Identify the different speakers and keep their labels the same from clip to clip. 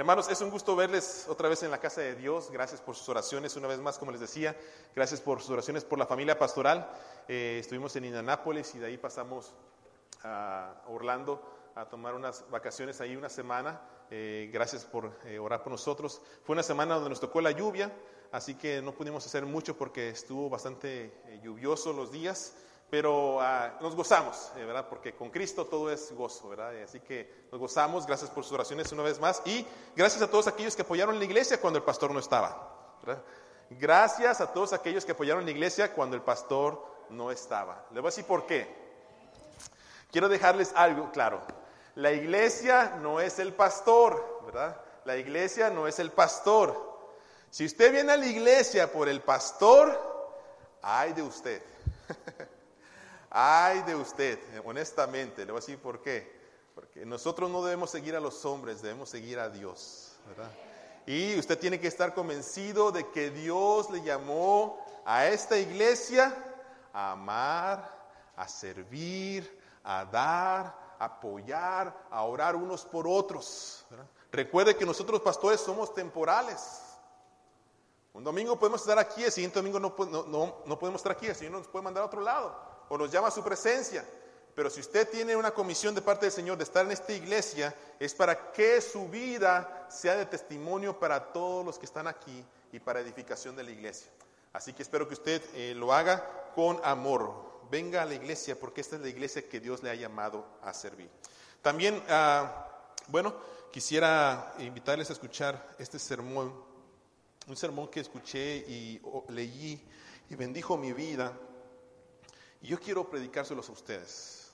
Speaker 1: Hermanos, es un gusto verles otra vez en la casa de Dios. Gracias por sus oraciones, una vez más, como les decía. Gracias por sus oraciones por la familia pastoral. Eh, estuvimos en Indianápolis y de ahí pasamos a Orlando a tomar unas vacaciones ahí una semana. Eh, gracias por eh, orar por nosotros. Fue una semana donde nos tocó la lluvia, así que no pudimos hacer mucho porque estuvo bastante lluvioso los días pero ah, nos gozamos, eh, ¿verdad? Porque con Cristo todo es gozo, ¿verdad? Así que nos gozamos, gracias por sus oraciones una vez más y gracias a todos aquellos que apoyaron la iglesia cuando el pastor no estaba. Gracias a todos aquellos que apoyaron la iglesia cuando el pastor no estaba. Les voy a decir por qué. Quiero dejarles algo claro. La iglesia no es el pastor, ¿verdad? La iglesia no es el pastor. Si usted viene a la iglesia por el pastor, ay de usted. Ay de usted, honestamente, le voy a decir por qué. Porque nosotros no debemos seguir a los hombres, debemos seguir a Dios. Y usted tiene que estar convencido de que Dios le llamó a esta iglesia a amar, a servir, a dar, a apoyar, a orar unos por otros. Recuerde que nosotros pastores somos temporales. Un domingo podemos estar aquí, el siguiente domingo no, no, no podemos estar aquí, el Señor nos puede mandar a otro lado o nos llama a su presencia. Pero si usted tiene una comisión de parte del Señor de estar en esta iglesia, es para que su vida sea de testimonio para todos los que están aquí y para edificación de la iglesia. Así que espero que usted eh, lo haga con amor. Venga a la iglesia porque esta es la iglesia que Dios le ha llamado a servir. También, ah, bueno, quisiera invitarles a escuchar este sermón, un sermón que escuché y leí y bendijo mi vida y yo quiero predicárselos a ustedes.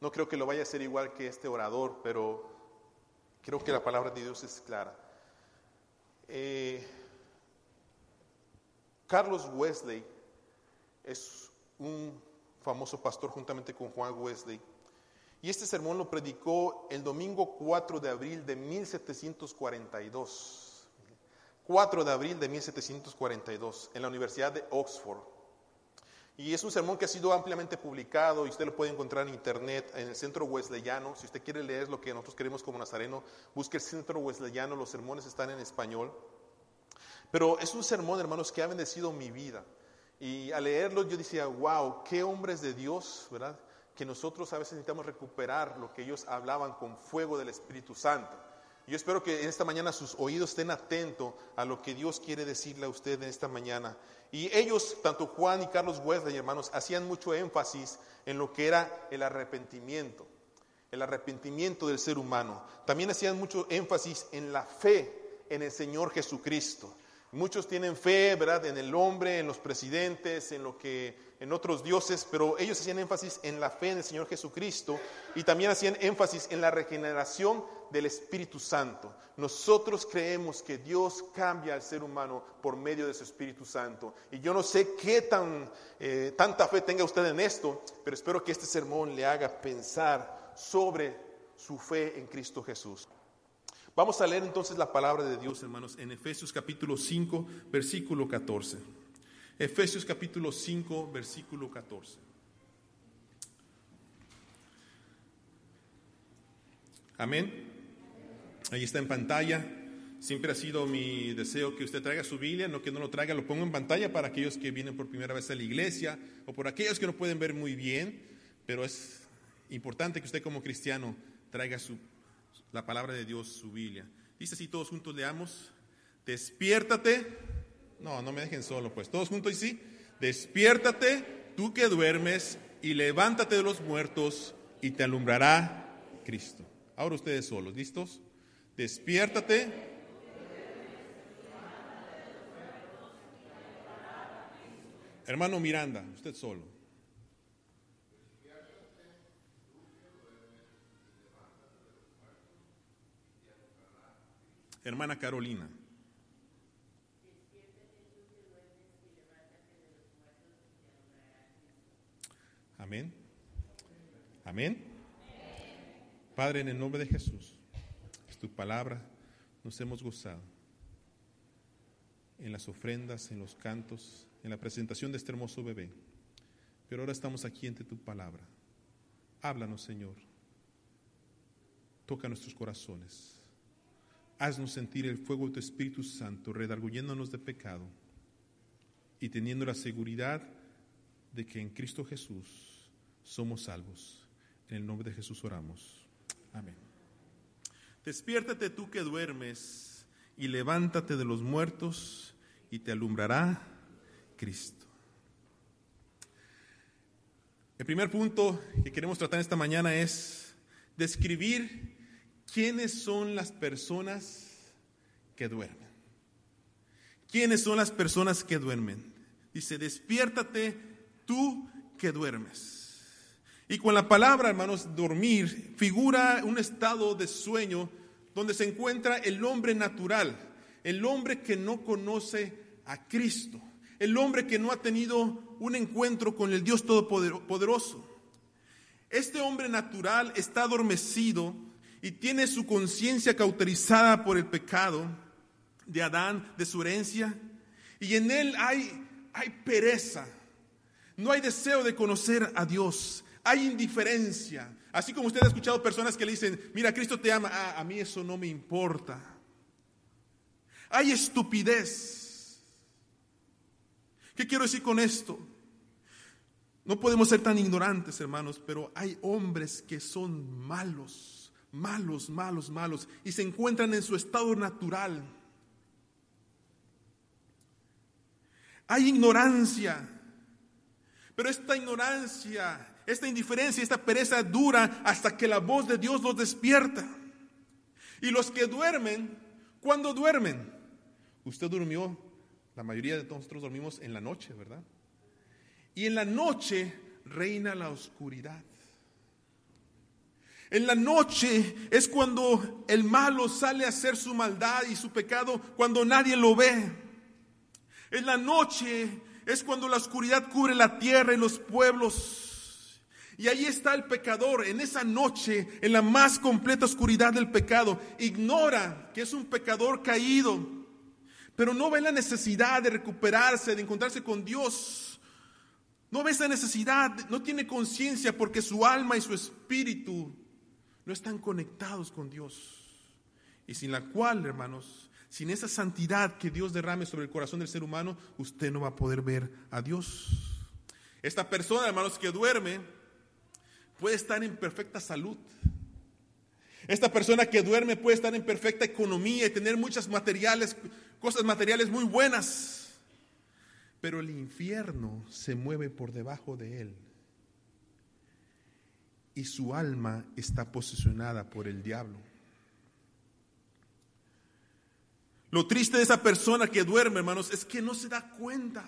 Speaker 1: No creo que lo vaya a hacer igual que este orador, pero creo que la palabra de Dios es clara. Eh, Carlos Wesley es un famoso pastor juntamente con Juan Wesley. Y este sermón lo predicó el domingo 4 de abril de 1742. 4 de abril de 1742 en la Universidad de Oxford. Y es un sermón que ha sido ampliamente publicado y usted lo puede encontrar en internet, en el Centro Wesleyano. Si usted quiere leer lo que nosotros queremos como Nazareno, busque el Centro Wesleyano, los sermones están en español. Pero es un sermón, hermanos, que ha bendecido mi vida. Y al leerlo yo decía, wow, qué hombres de Dios, ¿verdad? Que nosotros a veces necesitamos recuperar lo que ellos hablaban con fuego del Espíritu Santo. Yo espero que en esta mañana sus oídos estén atentos a lo que Dios quiere decirle a usted en esta mañana. Y ellos, tanto Juan y Carlos Wesley, hermanos, hacían mucho énfasis en lo que era el arrepentimiento, el arrepentimiento del ser humano. También hacían mucho énfasis en la fe en el Señor Jesucristo. Muchos tienen fe, en el hombre, en los presidentes, en lo que en otros dioses, pero ellos hacían énfasis en la fe en el Señor Jesucristo y también hacían énfasis en la regeneración del Espíritu Santo. Nosotros creemos que Dios cambia al ser humano por medio de su Espíritu Santo. Y yo no sé qué tan, eh, tanta fe tenga usted en esto, pero espero que este sermón le haga pensar sobre su fe en Cristo Jesús. Vamos a leer entonces la palabra de Dios, hermanos, en Efesios capítulo 5, versículo 14. Efesios capítulo 5, versículo 14. Amén. Ahí está en pantalla. Siempre ha sido mi deseo que usted traiga su Biblia, no que no lo traiga, lo pongo en pantalla para aquellos que vienen por primera vez a la iglesia o por aquellos que no pueden ver muy bien, pero es importante que usted como cristiano traiga su la palabra de Dios, su Biblia. Dice así, todos juntos leamos, despiértate, no, no me dejen solo, pues todos juntos y sí, despiértate tú que duermes y levántate de los muertos y te alumbrará Cristo. Ahora ustedes solos, ¿listos? Despiértate. Hermano Miranda, usted solo. Hermana Carolina. Amén. Amén. Padre, en el nombre de Jesús, es tu palabra, nos hemos gozado en las ofrendas, en los cantos, en la presentación de este hermoso bebé. Pero ahora estamos aquí ante tu palabra. Háblanos, Señor. Toca nuestros corazones haznos sentir el fuego de tu Espíritu Santo, redarguyéndonos de pecado y teniendo la seguridad de que en Cristo Jesús somos salvos. En el nombre de Jesús oramos. Amén. Despiértate tú que duermes y levántate de los muertos y te alumbrará Cristo. El primer punto que queremos tratar esta mañana es describir quiénes son las personas que duermen. ¿Quiénes son las personas que duermen? Dice, despiértate tú que duermes. Y con la palabra, hermanos, dormir figura un estado de sueño donde se encuentra el hombre natural, el hombre que no conoce a Cristo, el hombre que no ha tenido un encuentro con el Dios Todopoderoso. Este hombre natural está adormecido y tiene su conciencia cauterizada por el pecado de Adán, de su herencia, y en él hay, pereza, no hay deseo de conocer a Dios, hay indiferencia. Así como usted ha escuchado personas que le dicen, mira, Cristo te ama, ah, a mí eso no me importa. Hay estupidez. ¿Qué quiero decir con esto? No podemos ser tan ignorantes, hermanos, pero hay hombres que son malos malos, malos, malos, y se encuentran en su estado natural. Hay ignorancia, pero esta ignorancia, esta indiferencia, esta pereza dura hasta que la voz de Dios los despierta. Y los que duermen, ¿cuándo duermen? Usted durmió, la mayoría de nosotros dormimos en la noche, ¿verdad? Y en la noche reina la oscuridad. En la noche es cuando el malo sale a hacer su maldad y su pecado cuando nadie lo ve. En la noche es cuando la oscuridad cubre la tierra y los pueblos. Y ahí está el pecador, en esa noche, en la más completa oscuridad del pecado. Ignora que es un pecador caído, pero no ve la necesidad de recuperarse, de encontrarse con Dios. No ve esa necesidad, no tiene conciencia porque su alma y su espíritu no están conectados con Dios. Y sin la cual, hermanos, sin esa santidad que Dios derrame sobre el corazón del ser humano, usted no va a poder ver a Dios. Esta persona, hermanos, que duerme, puede estar en perfecta salud. Esta persona que duerme puede estar en perfecta economía y tener muchas materiales, cosas materiales muy buenas. Pero el infierno se mueve por debajo de él y su alma está posicionada por el diablo. Lo triste de esa persona que duerme, hermanos, es que no se da cuenta.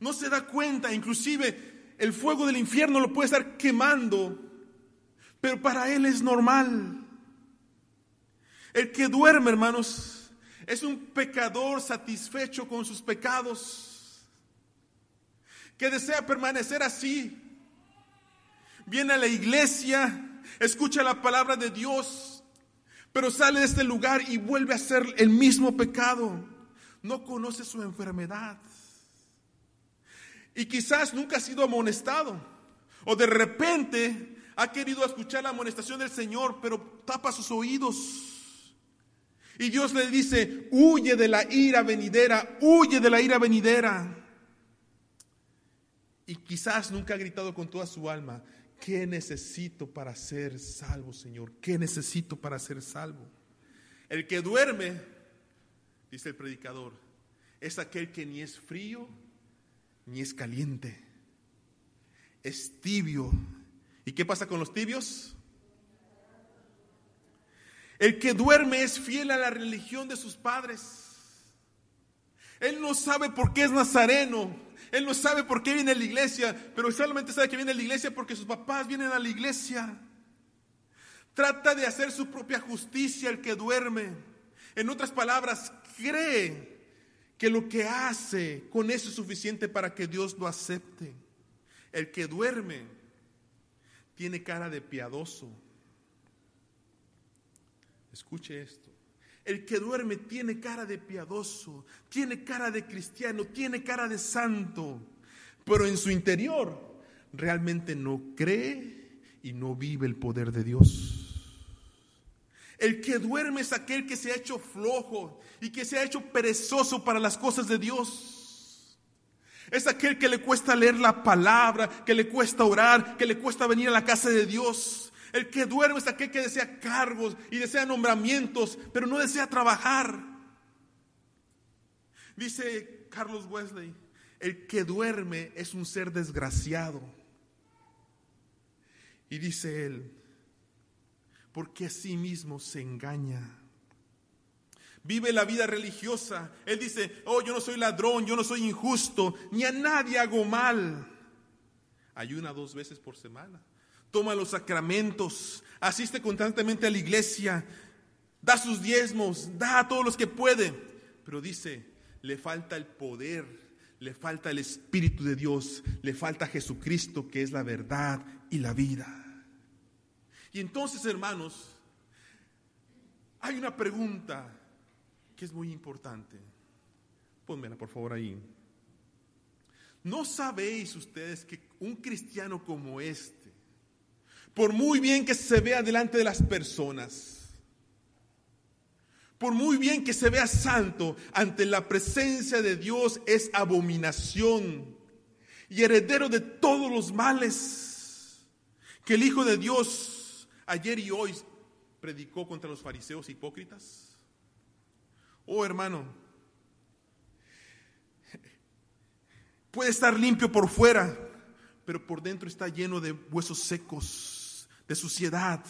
Speaker 1: No se da cuenta. Inclusive el fuego del infierno lo puede estar quemando. Pero para él es normal. El que duerme, hermanos, es un pecador satisfecho con sus pecados. Que desea permanecer así viene a la iglesia, escucha la palabra de Dios, pero sale de este lugar y vuelve a hacer el mismo pecado. No conoce su enfermedad. Y quizás nunca ha sido amonestado. O de repente ha querido escuchar la amonestación del Señor, pero tapa sus oídos. Y Dios le dice, huye de la ira venidera, huye de la ira venidera. Y quizás nunca ha gritado con toda su alma, ¿Qué necesito para ser salvo, Señor? ¿Qué necesito para ser salvo? El que duerme, dice el predicador, es aquel que ni es frío ni es caliente. Es tibio. ¿Y qué pasa con los tibios? El que duerme es fiel a la religión de sus padres. Él no sabe por qué es nazareno, él no sabe por qué viene a la iglesia, pero solamente sabe que viene a la iglesia porque sus papás vienen a la iglesia. Trata de hacer su propia justicia el que duerme. En otras palabras, cree que lo que hace con eso es suficiente para que Dios lo acepte. El que duerme tiene cara de piadoso. Escuche esto. El que duerme tiene cara de piadoso, tiene cara de cristiano, tiene cara de santo, pero en su interior realmente no cree y no vive el poder de Dios. El que duerme es aquel que se ha hecho flojo y que se ha hecho perezoso para las cosas de Dios. Es aquel que le cuesta leer la palabra, que le cuesta orar, que le cuesta venir a la casa de Dios. El que duerme es aquel que desea cargos y desea nombramientos, pero no desea trabajar. Dice Carlos Wesley, el que duerme es un ser desgraciado. Y dice él, porque a sí mismo se engaña. Vive la vida religiosa. Él dice, oh, yo no soy ladrón, yo no soy injusto, ni a nadie hago mal. Ayuna dos veces por semana. Toma los sacramentos, asiste constantemente a la iglesia, da sus diezmos, da a todos los que puede. Pero dice, le falta el poder, le falta el Espíritu de Dios, le falta Jesucristo que es la verdad y la vida. Y entonces, hermanos, hay una pregunta que es muy importante. Pónmela por favor ahí. ¿No sabéis ustedes que un cristiano como este, por muy bien que se vea delante de las personas, por muy bien que se vea santo, ante la presencia de Dios es abominación y heredero de todos los males que el Hijo de Dios ayer y hoy predicó contra los fariseos hipócritas? Oh hermano, puede estar limpio por fuera, pero por dentro está lleno de huesos secos, de suciedad.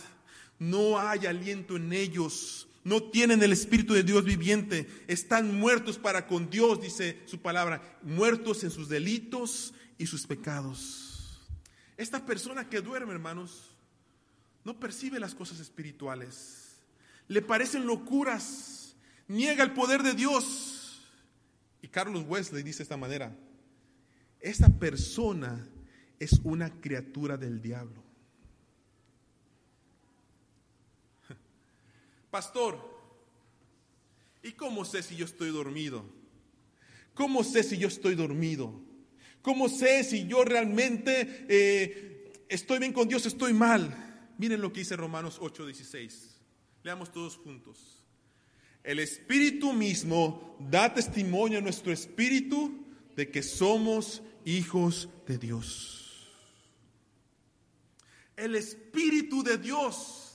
Speaker 1: No hay aliento en ellos, no tienen el Espíritu de Dios viviente, están muertos para con Dios, dice su palabra, muertos en sus delitos y sus pecados. Esta persona que duerme, hermanos, no percibe las cosas espirituales, le parecen locuras, niega el poder de Dios. Y Carlos Wesley dice de esta manera, esta persona es una criatura del diablo. Pastor, ¿y cómo sé si yo estoy dormido? ¿Cómo sé si yo estoy dormido? ¿Cómo sé si yo realmente eh, estoy bien con Dios, estoy mal? Miren lo que dice Romanos 8:16. Leamos todos juntos. El Espíritu mismo da testimonio a nuestro espíritu de que somos hijos de Dios. El Espíritu de Dios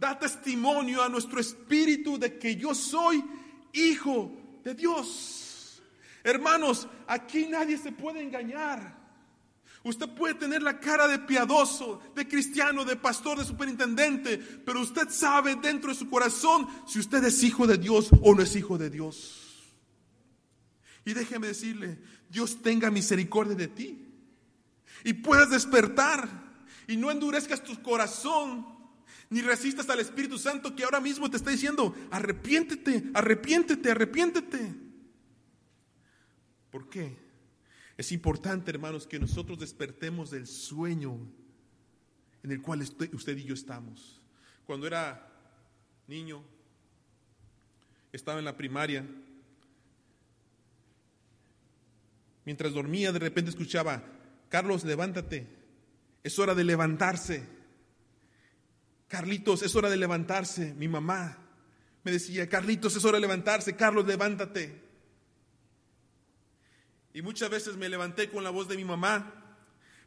Speaker 1: da testimonio a nuestro espíritu de que yo soy hijo de Dios. Hermanos, aquí nadie se puede engañar. Usted puede tener la cara de piadoso, de cristiano, de pastor, de superintendente, pero usted sabe dentro de su corazón si usted es hijo de Dios o no es hijo de Dios. Y déjeme decirle, Dios tenga misericordia de ti y puedas despertar y no endurezcas tu corazón ni resistas al Espíritu Santo que ahora mismo te está diciendo, arrepiéntete, arrepiéntete, arrepiéntete. ¿Por qué? Es importante, hermanos, que nosotros despertemos del sueño en el cual usted y yo estamos. Cuando era niño, estaba en la primaria, mientras dormía de repente escuchaba, Carlos, levántate, es hora de levantarse. Carlitos, es hora de levantarse. Mi mamá me decía, Carlitos, es hora de levantarse. Carlos, levántate. Y muchas veces me levanté con la voz de mi mamá,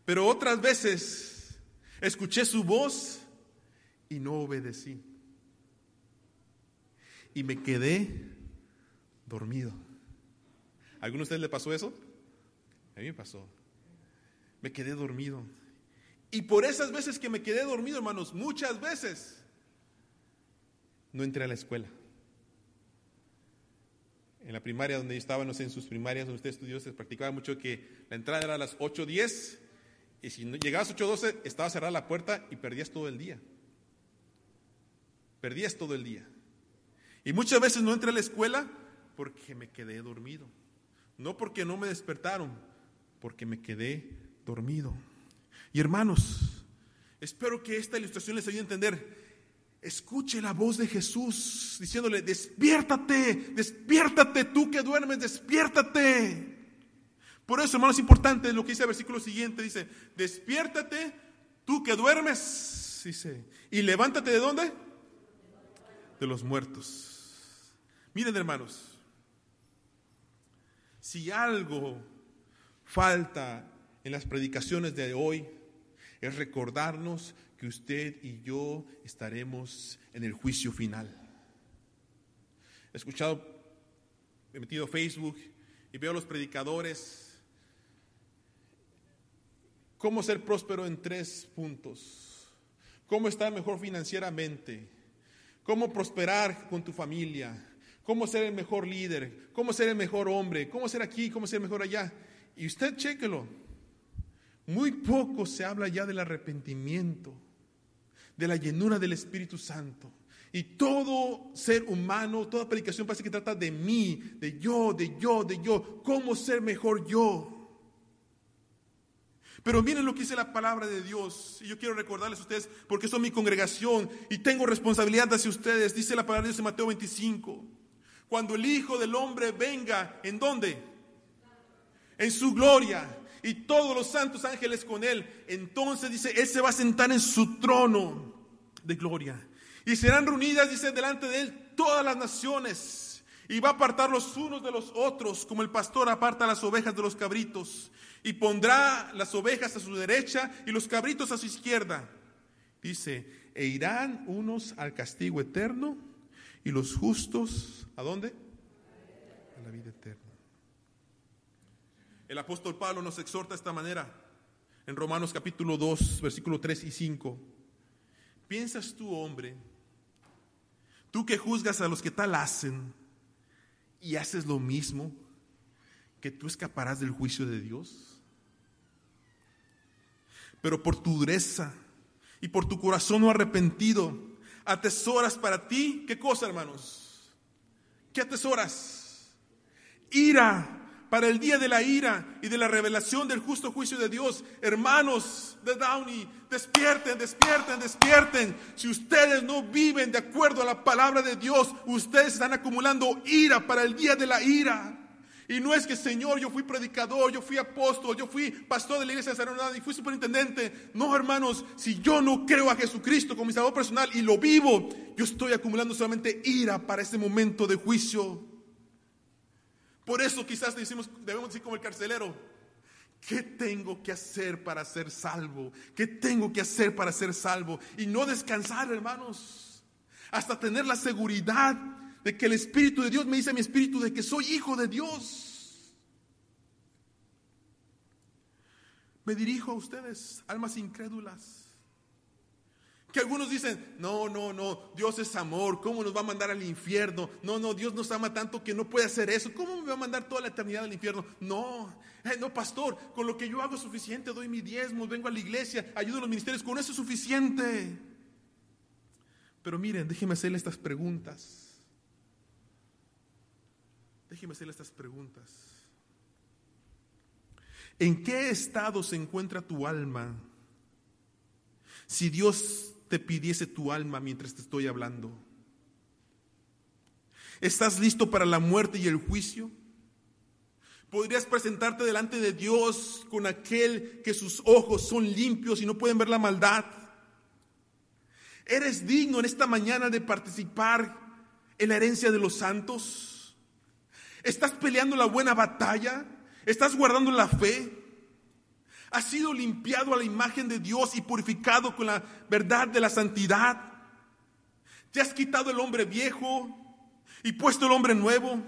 Speaker 1: pero otras veces escuché su voz y no obedecí. Y me quedé dormido. ¿A alguno de ustedes le pasó eso? A mí me pasó. Me quedé dormido. Y por esas veces que me quedé dormido, hermanos, muchas veces, no entré a la escuela. En la primaria donde yo estaba, no sé, en sus primarias donde usted estudió, se practicaba mucho que la entrada era a las 8.10 y si llegabas a 8.12 estaba cerrada la puerta y perdías todo el día. Perdías todo el día. Y muchas veces no entré a la escuela porque me quedé dormido. No porque no me despertaron, porque me quedé dormido. Y hermanos, espero que esta ilustración les ayude a entender. Escuche la voz de Jesús diciéndole, despiértate, despiértate tú que duermes, despiértate. Por eso, hermanos, es importante lo que dice el versículo siguiente. Dice, despiértate tú que duermes, dice, y levántate de dónde? de los muertos. Miren hermanos, si algo falta en las predicaciones de hoy, es recordarnos que usted y yo estaremos en el juicio final. He escuchado, he metido Facebook y veo a los predicadores. Cómo ser próspero en tres puntos, cómo estar mejor financieramente, cómo prosperar con tu familia, cómo ser el mejor líder, cómo ser el mejor hombre, cómo ser aquí, cómo ser mejor allá. Y usted chéquelo. Muy poco se habla ya del arrepentimiento, de la llenura del Espíritu Santo. Y todo ser humano, toda predicación parece que trata de mí, de yo, de yo, de yo, cómo ser mejor yo. Pero miren lo que dice la palabra de Dios. Y yo quiero recordarles a ustedes, porque son mi congregación y tengo responsabilidad hacia ustedes. Dice la palabra de Dios en Mateo 25. Cuando el Hijo del Hombre venga, ¿en dónde? En su gloria y todos los santos ángeles con él. Entonces dice, él se va a sentar en su trono de gloria. Y serán reunidas, dice, delante de él todas las naciones. Y va a apartar los unos de los otros, como el pastor aparta las ovejas de los cabritos. Y pondrá las ovejas a su derecha y los cabritos a su izquierda. Dice, e irán unos al castigo eterno y los justos, ¿a dónde? A la vida eterna. El apóstol Pablo nos exhorta de esta manera en Romanos capítulo 2, versículo 3 y 5. ¿Piensas tú, hombre, tú que juzgas a los que tal hacen y haces lo mismo, que tú escaparás del juicio de Dios? Pero por tu dureza y por tu corazón no arrepentido, atesoras para ti, ¿qué cosa, hermanos? ¿Qué atesoras? Ira para el día de la ira y de la revelación del justo juicio de Dios. Hermanos de Downey, despierten, despierten, despierten. Si ustedes no viven de acuerdo a la palabra de Dios, ustedes están acumulando ira para el día de la ira. Y no es que, Señor, yo fui predicador, yo fui apóstol, yo fui pastor de la iglesia de San y fui superintendente. No, hermanos, si yo no creo a Jesucristo como mi salvador personal y lo vivo, yo estoy acumulando solamente ira para ese momento de juicio. Por eso quizás decimos, debemos decir como el carcelero, ¿qué tengo que hacer para ser salvo? ¿Qué tengo que hacer para ser salvo? Y no descansar, hermanos, hasta tener la seguridad de que el Espíritu de Dios me dice a mi espíritu de que soy hijo de Dios. Me dirijo a ustedes, almas incrédulas. Que algunos dicen, no, no, no, Dios es amor, ¿cómo nos va a mandar al infierno? No, no, Dios nos ama tanto que no puede hacer eso. ¿Cómo me va a mandar toda la eternidad al infierno? No, eh, no, pastor, con lo que yo hago es suficiente, doy mi diezmo, vengo a la iglesia, ayudo a los ministerios, con eso es suficiente. Pero miren, déjenme hacerle estas preguntas. Déjenme hacerle estas preguntas. ¿En qué estado se encuentra tu alma? Si Dios te pidiese tu alma mientras te estoy hablando? ¿Estás listo para la muerte y el juicio? ¿Podrías presentarte delante de Dios con aquel que sus ojos son limpios y no pueden ver la maldad? ¿Eres digno en esta mañana de participar en la herencia de los santos? ¿Estás peleando la buena batalla? ¿Estás guardando la fe? Has sido limpiado a la imagen de Dios y purificado con la verdad de la santidad. Te has quitado el hombre viejo y puesto el hombre nuevo.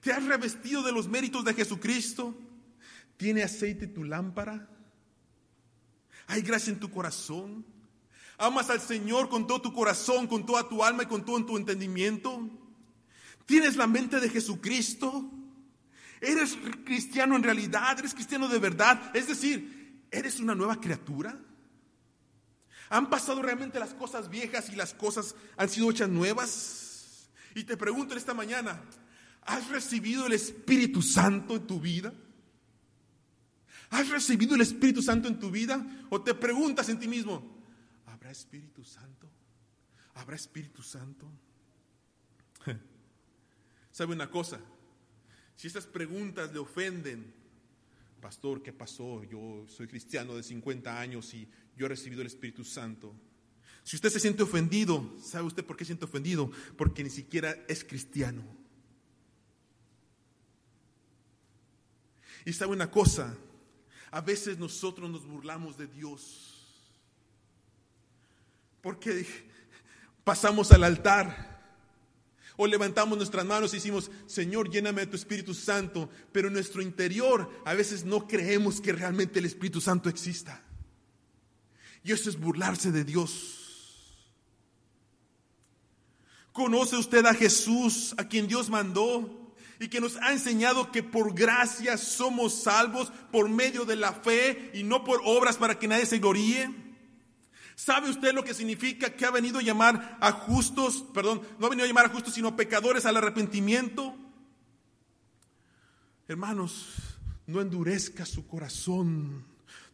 Speaker 1: Te has revestido de los méritos de Jesucristo. ¿Tiene aceite tu lámpara? ¿Hay gracia en tu corazón? ¿Amas al Señor con todo tu corazón, con toda tu alma y con todo tu entendimiento? ¿Tienes la mente de Jesucristo? ¿Eres cristiano en realidad? ¿Eres cristiano de verdad? Es decir, ¿eres una nueva criatura? ¿Han pasado realmente las cosas viejas y las cosas han sido hechas nuevas? Y te pregunto en esta mañana, ¿has recibido el Espíritu Santo en tu vida? ¿Has recibido el Espíritu Santo en tu vida? ¿O te preguntas en ti mismo, ¿habrá Espíritu Santo? ¿Habrá Espíritu Santo? ¿Sabe una cosa? Si estas preguntas le ofenden, pastor, ¿qué pasó? Yo soy cristiano de 50 años y yo he recibido el Espíritu Santo. Si usted se siente ofendido, ¿sabe usted por qué se siente ofendido? Porque ni siquiera es cristiano. Y sabe una cosa, a veces nosotros nos burlamos de Dios. Porque pasamos al altar o levantamos nuestras manos y decimos, Señor, lléname de tu Espíritu Santo, pero en nuestro interior a veces no creemos que realmente el Espíritu Santo exista. Y eso es burlarse de Dios. ¿Conoce usted a Jesús, a quien Dios mandó y que nos ha enseñado que por gracia somos salvos por medio de la fe y no por obras para que nadie se gloríe? ¿Sabe usted lo que significa que ha venido a llamar a justos, perdón, no ha venido a llamar a justos, sino a pecadores al arrepentimiento? Hermanos, no endurezca su corazón.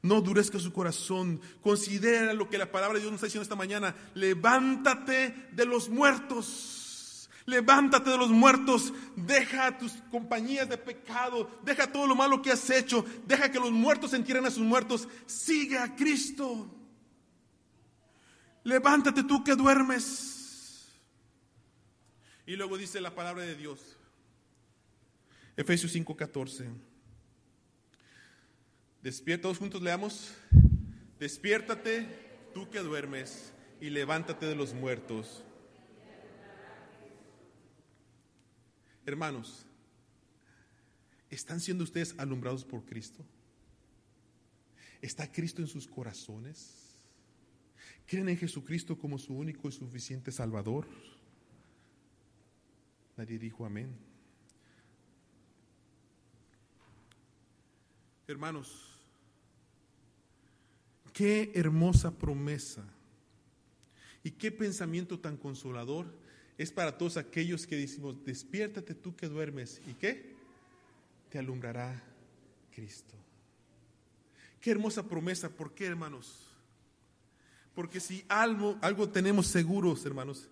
Speaker 1: No endurezca su corazón. Considera lo que la palabra de Dios nos está diciendo esta mañana. Levántate de los muertos. Levántate de los muertos. Deja tus compañías de pecado. Deja todo lo malo que has hecho. Deja que los muertos entierren a sus muertos. Sigue a Cristo. Levántate tú que duermes. Y luego dice la palabra de Dios. Efesios 5:14. Despierta, todos juntos leamos. Despiértate tú que duermes y levántate de los muertos. Hermanos, ¿están siendo ustedes alumbrados por Cristo? ¿Está Cristo en sus corazones? ¿Creen en Jesucristo como su único y suficiente Salvador? Nadie dijo amén. Hermanos, qué hermosa promesa y qué pensamiento tan consolador es para todos aquellos que decimos, despiértate tú que duermes y qué? Te alumbrará Cristo. Qué hermosa promesa, ¿por qué hermanos? Porque si algo, tenemos seguros, hermanos,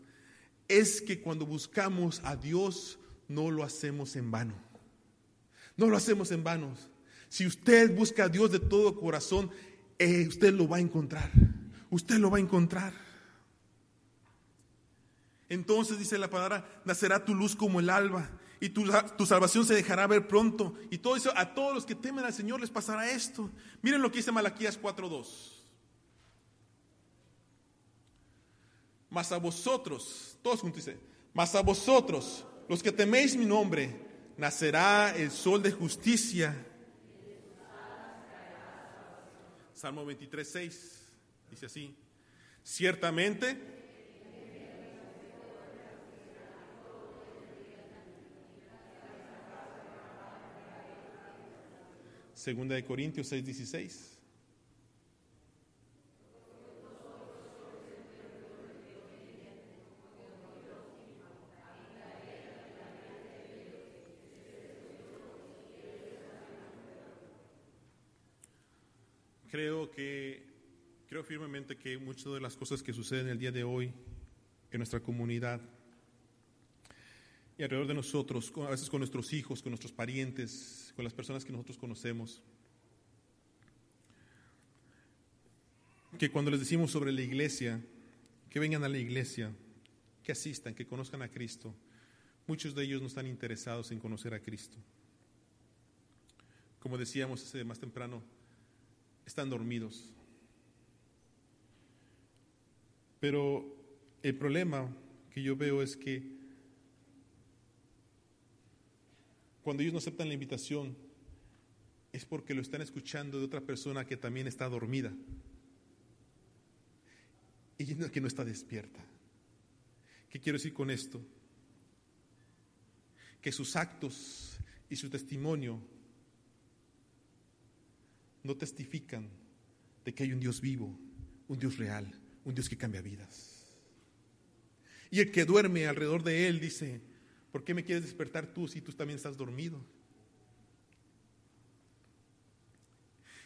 Speaker 1: es que cuando buscamos a Dios no lo hacemos en vano. No lo hacemos en vano. Si usted busca a Dios de todo corazón, eh, usted lo va a encontrar. Usted lo va a encontrar. Entonces dice la palabra, nacerá tu luz como el alba y tu, tu, salvación se dejará ver pronto. Y todo eso, a todos los que temen al Señor les pasará esto. Miren lo que dice Malaquías 4.2. Mas a vosotros, todos juntos dice, mas a vosotros, los que teméis mi nombre, nacerá el sol de justicia. Salmo 23, 6 dice así, ciertamente Segunda de Corintios 6, 16. Creo que, creo firmemente que muchas de las cosas que suceden el día de hoy en nuestra comunidad y alrededor de nosotros, a veces con nuestros hijos, con nuestros parientes, con las personas que nosotros conocemos, que cuando les decimos sobre la iglesia, que vengan a la iglesia, que asistan, que conozcan a Cristo, muchos de ellos no están interesados en conocer a Cristo. Como decíamos más temprano, están dormidos. Pero el problema que yo veo es que cuando ellos no aceptan la invitación es porque lo están escuchando de otra persona que también está dormida y que no está despierta. ¿Qué quiero decir con esto? Que sus actos y su testimonio no testifican de que hay un Dios vivo, un Dios real, un Dios que cambia vidas. Y el que duerme alrededor de él dice, ¿por qué me quieres despertar tú si tú también estás dormido?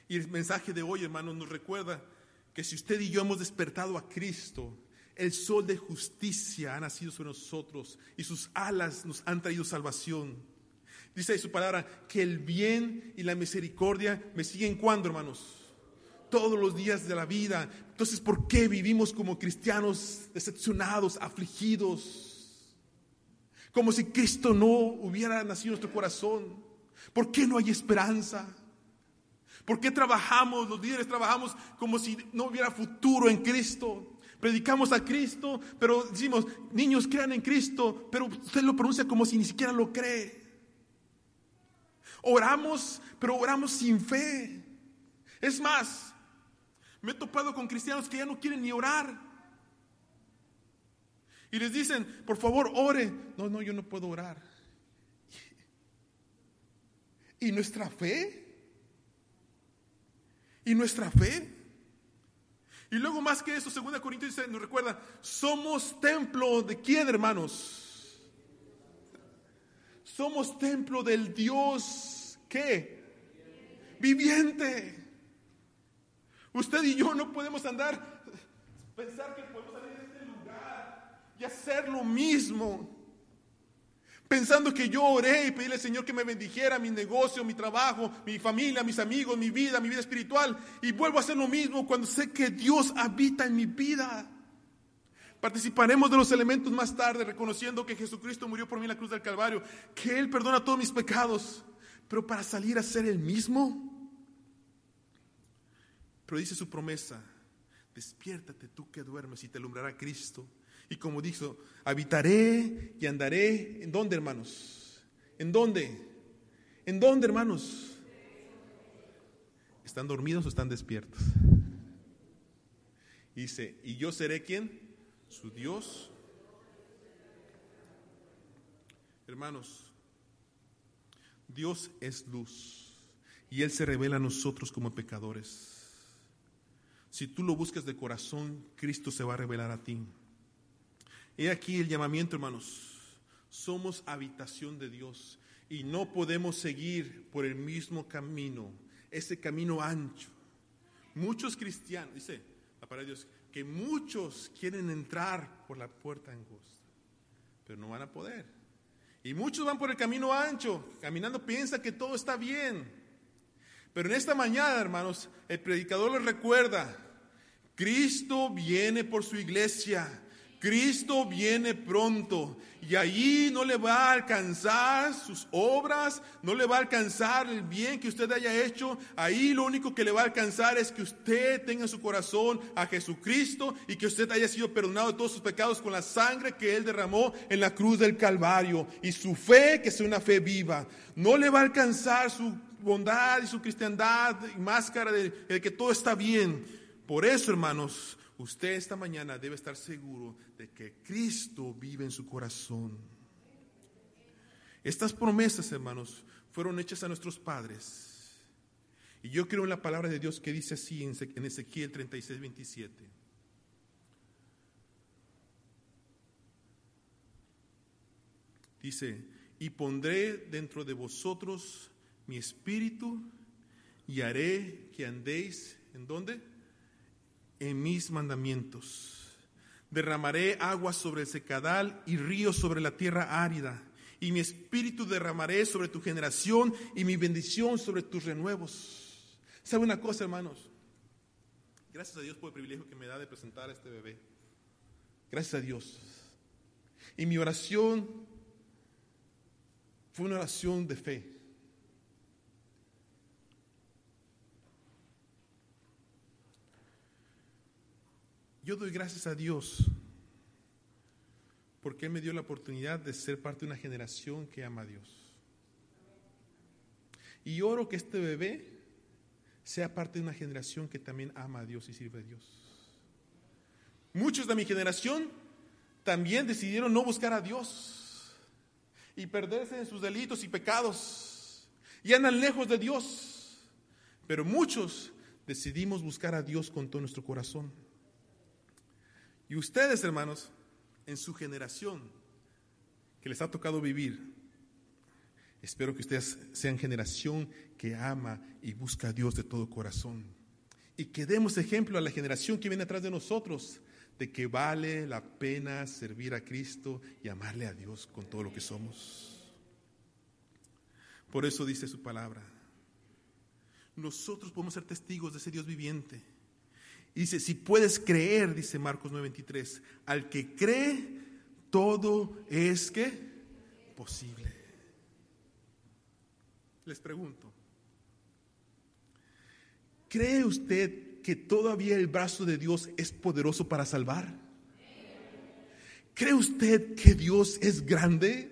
Speaker 1: Y el mensaje de hoy, hermanos, nos recuerda que si usted y yo hemos despertado a Cristo, el sol de justicia ha nacido sobre nosotros y sus alas nos han traído salvación. Dice su palabra que el bien y la misericordia me siguen cuando, hermanos. todos los días de la vida. Entonces, ¿por qué vivimos como cristianos decepcionados, afligidos? Como si Cristo no hubiera nacido en nuestro corazón. ¿Por qué no hay esperanza? ¿Por qué trabajamos, los líderes trabajamos como si no hubiera futuro en Cristo? Predicamos a Cristo, pero decimos, niños crean en Cristo, pero usted lo pronuncia como si ni siquiera lo cree. Oramos, pero oramos sin fe. Es más, me he topado con cristianos que ya no quieren ni orar. Y les dicen, por favor, ore. No, no, yo no puedo orar. ¿Y nuestra fe? ¿Y nuestra fe? Y luego más que eso, 2 Corintios nos recuerda, somos templo de quién, hermanos? Somos templo del Dios, ¿qué? Viviente. Usted y yo no podemos andar, pensar que podemos salir de este lugar y hacer lo mismo pensando que yo oré y pedí al Señor que me bendijera mi negocio, mi trabajo, mi familia, mis amigos, mi vida, mi vida espiritual, y vuelvo a hacer lo mismo cuando sé que Dios habita en mi vida. Participaremos de los elementos más tarde, reconociendo que Jesucristo murió por mí en la cruz del Calvario, que Él perdona todos mis pecados, pero para salir a ser el mismo. Pero dice su promesa, despiértate tú que duermes y te alumbrará Cristo. Y como dijo, habitaré y andaré. ¿En dónde, hermanos? ¿En dónde? ¿En dónde, hermanos? ¿Están dormidos o están despiertos? Dice, ¿y yo seré quién? Su Dios. Hermanos, Dios es luz y Él se revela a nosotros como pecadores. Si tú lo buscas de corazón, Cristo se va a revelar a ti. He aquí el llamamiento, hermanos. Somos habitación de Dios y no podemos seguir por el mismo camino, ese camino ancho. Muchos cristianos, dice la palabra de Dios, que muchos quieren entrar por la puerta angosta, pero no van a poder. Y muchos van por el camino ancho, caminando piensa que todo está bien. Pero en esta mañana, hermanos, el predicador les recuerda, Cristo viene por su iglesia Cristo viene pronto y ahí no le va a alcanzar sus obras, no le va a alcanzar el bien que usted haya hecho. Ahí lo único que le va a alcanzar es que usted tenga en su corazón a Jesucristo y que usted haya sido perdonado de todos sus pecados con la sangre que Él derramó en la cruz del Calvario y su fe que sea una fe viva. No le va a alcanzar su bondad y su cristiandad y máscara de, de que todo está bien. Por eso, hermanos, usted esta mañana debe estar seguro de que Cristo vive en su corazón. Estas promesas, hermanos, fueron hechas a nuestros padres. Y yo creo en la palabra de Dios que dice así en Ezequiel 36, 27. Dice, y pondré dentro de vosotros mi espíritu y haré que andéis, ¿en dónde? En mis mandamientos. Derramaré agua sobre el secadal y ríos sobre la tierra árida. Y mi espíritu derramaré sobre tu generación y mi bendición sobre tus renuevos. ¿Sabe una cosa, hermanos? Gracias a Dios por el privilegio que me da de presentar a este bebé. Gracias a Dios. Y mi oración fue una oración de fe. Yo doy gracias a Dios porque Él me dio la oportunidad de ser parte de una generación que ama a Dios. Y oro que este bebé sea parte de una generación que también ama a Dios y sirve a Dios. Muchos de mi generación también decidieron no buscar a Dios y perderse en sus delitos y pecados y andan lejos de Dios. Pero muchos decidimos buscar a Dios con todo nuestro corazón. Y ustedes, hermanos, en su generación que les ha tocado vivir, espero que ustedes sean generación que ama y busca a Dios de todo corazón. Y que demos ejemplo a la generación que viene atrás de nosotros de que vale la pena servir a Cristo y amarle a Dios con todo lo que somos. Por eso dice su palabra, nosotros podemos ser testigos de ese Dios viviente. Dice, si puedes creer, dice Marcos 9:23, al que cree, todo es que posible. Les pregunto, ¿cree usted que todavía el brazo de Dios es poderoso para salvar? ¿Cree usted que Dios es grande?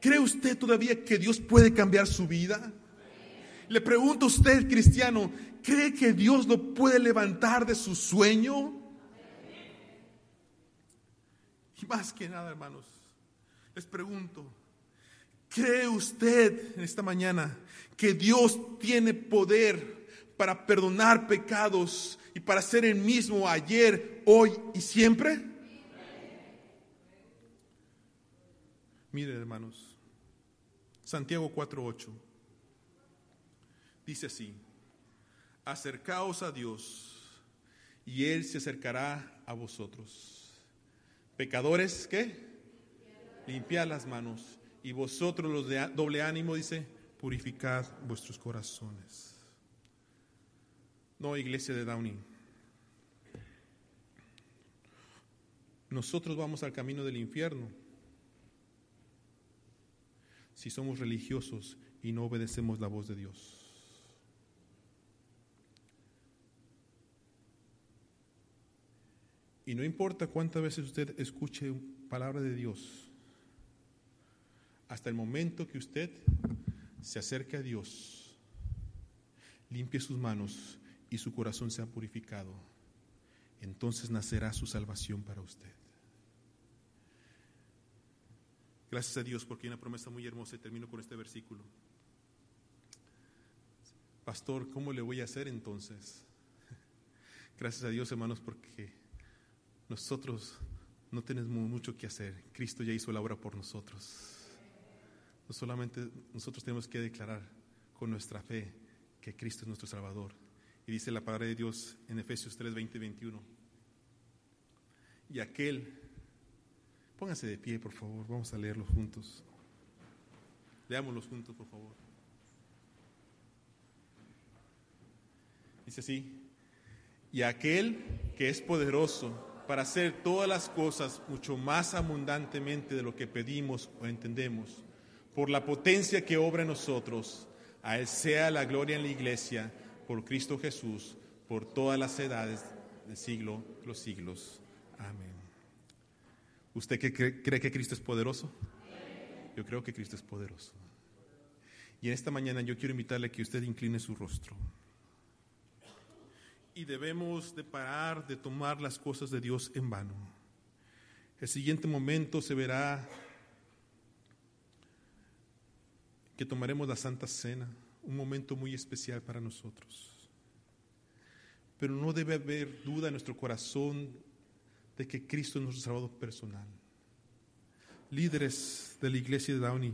Speaker 1: ¿Cree usted todavía que Dios puede cambiar su vida? Le pregunto a usted, cristiano, ¿cree que Dios lo puede levantar de su sueño? Y más que nada, hermanos, les pregunto, ¿cree usted en esta mañana que Dios tiene poder para perdonar pecados y para ser el mismo ayer, hoy y siempre? Miren, hermanos, Santiago 4:8 dice así, acercaos a Dios y Él se acercará a vosotros. Pecadores, ¿qué? Limpiad las manos y vosotros los de doble ánimo, dice, purificad vuestros corazones. No, iglesia de Downey. Nosotros vamos al camino del infierno si somos religiosos y no obedecemos la voz de Dios. Y no importa cuántas veces usted escuche palabra de Dios, hasta el momento que usted se acerque a Dios, limpie sus manos y su corazón sea purificado, entonces nacerá su salvación para usted. Gracias a Dios porque hay una promesa muy hermosa y termino con este versículo. Pastor, ¿cómo le voy a hacer entonces? Gracias a Dios, hermanos, porque nosotros no tenemos mucho que hacer. Cristo ya hizo la obra por nosotros. No solamente nosotros tenemos que declarar con nuestra fe que Cristo es nuestro Salvador. Y dice la palabra de Dios en Efesios 3, 20 y 21. Y aquel, pónganse de pie, por favor, vamos a leerlos juntos. Leámoslos juntos, por favor. Dice así, y aquel que es poderoso para hacer todas las cosas mucho más abundantemente de lo que pedimos o entendemos, por la potencia que obra en nosotros, a Él sea la gloria en la iglesia, por Cristo Jesús, por todas las edades del siglo, los siglos. Amén. ¿Usted cree, cree que Cristo es poderoso? Yo creo que Cristo es poderoso. Y en esta mañana yo quiero invitarle a que usted incline su rostro y debemos de parar de tomar las cosas de Dios en vano. El siguiente momento se verá que tomaremos la Santa Cena, un momento muy especial para nosotros. Pero no debe haber duda en nuestro corazón de que Cristo es nuestro Salvador personal. Líderes de la iglesia de Downey,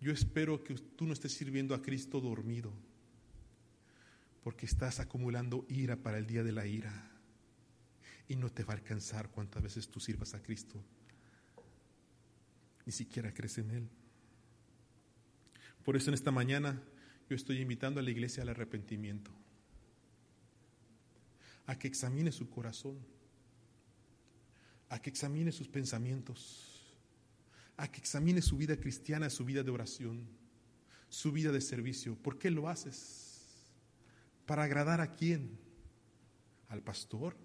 Speaker 1: yo espero que tú no estés sirviendo a Cristo dormido porque estás acumulando ira para el día de la ira y no te va a alcanzar cuantas veces tú sirvas a Cristo. Ni siquiera crees en Él. Por eso en esta mañana yo estoy invitando a la iglesia al arrepentimiento, a que examine su corazón, a que examine sus pensamientos, a que examine su vida cristiana, su vida de oración, su vida de servicio. ¿Por qué lo haces? ¿Para agradar a quién? ¿Al pastor?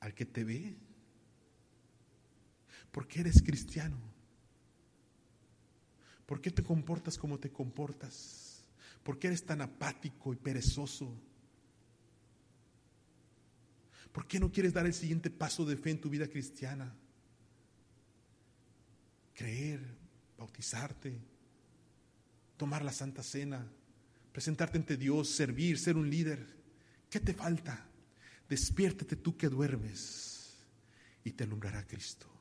Speaker 1: ¿Al que te ve? ¿Por qué eres cristiano? ¿Por qué te comportas como te comportas? ¿Por qué eres tan apático y perezoso? ¿Por qué no quieres dar el siguiente paso de fe en tu vida cristiana? Creer, bautizarte, tomar la Santa Cena, presentarte ante Dios, servir, ser un líder. ¿Qué te falta? Despiértate tú que duermes y te alumbrará Cristo.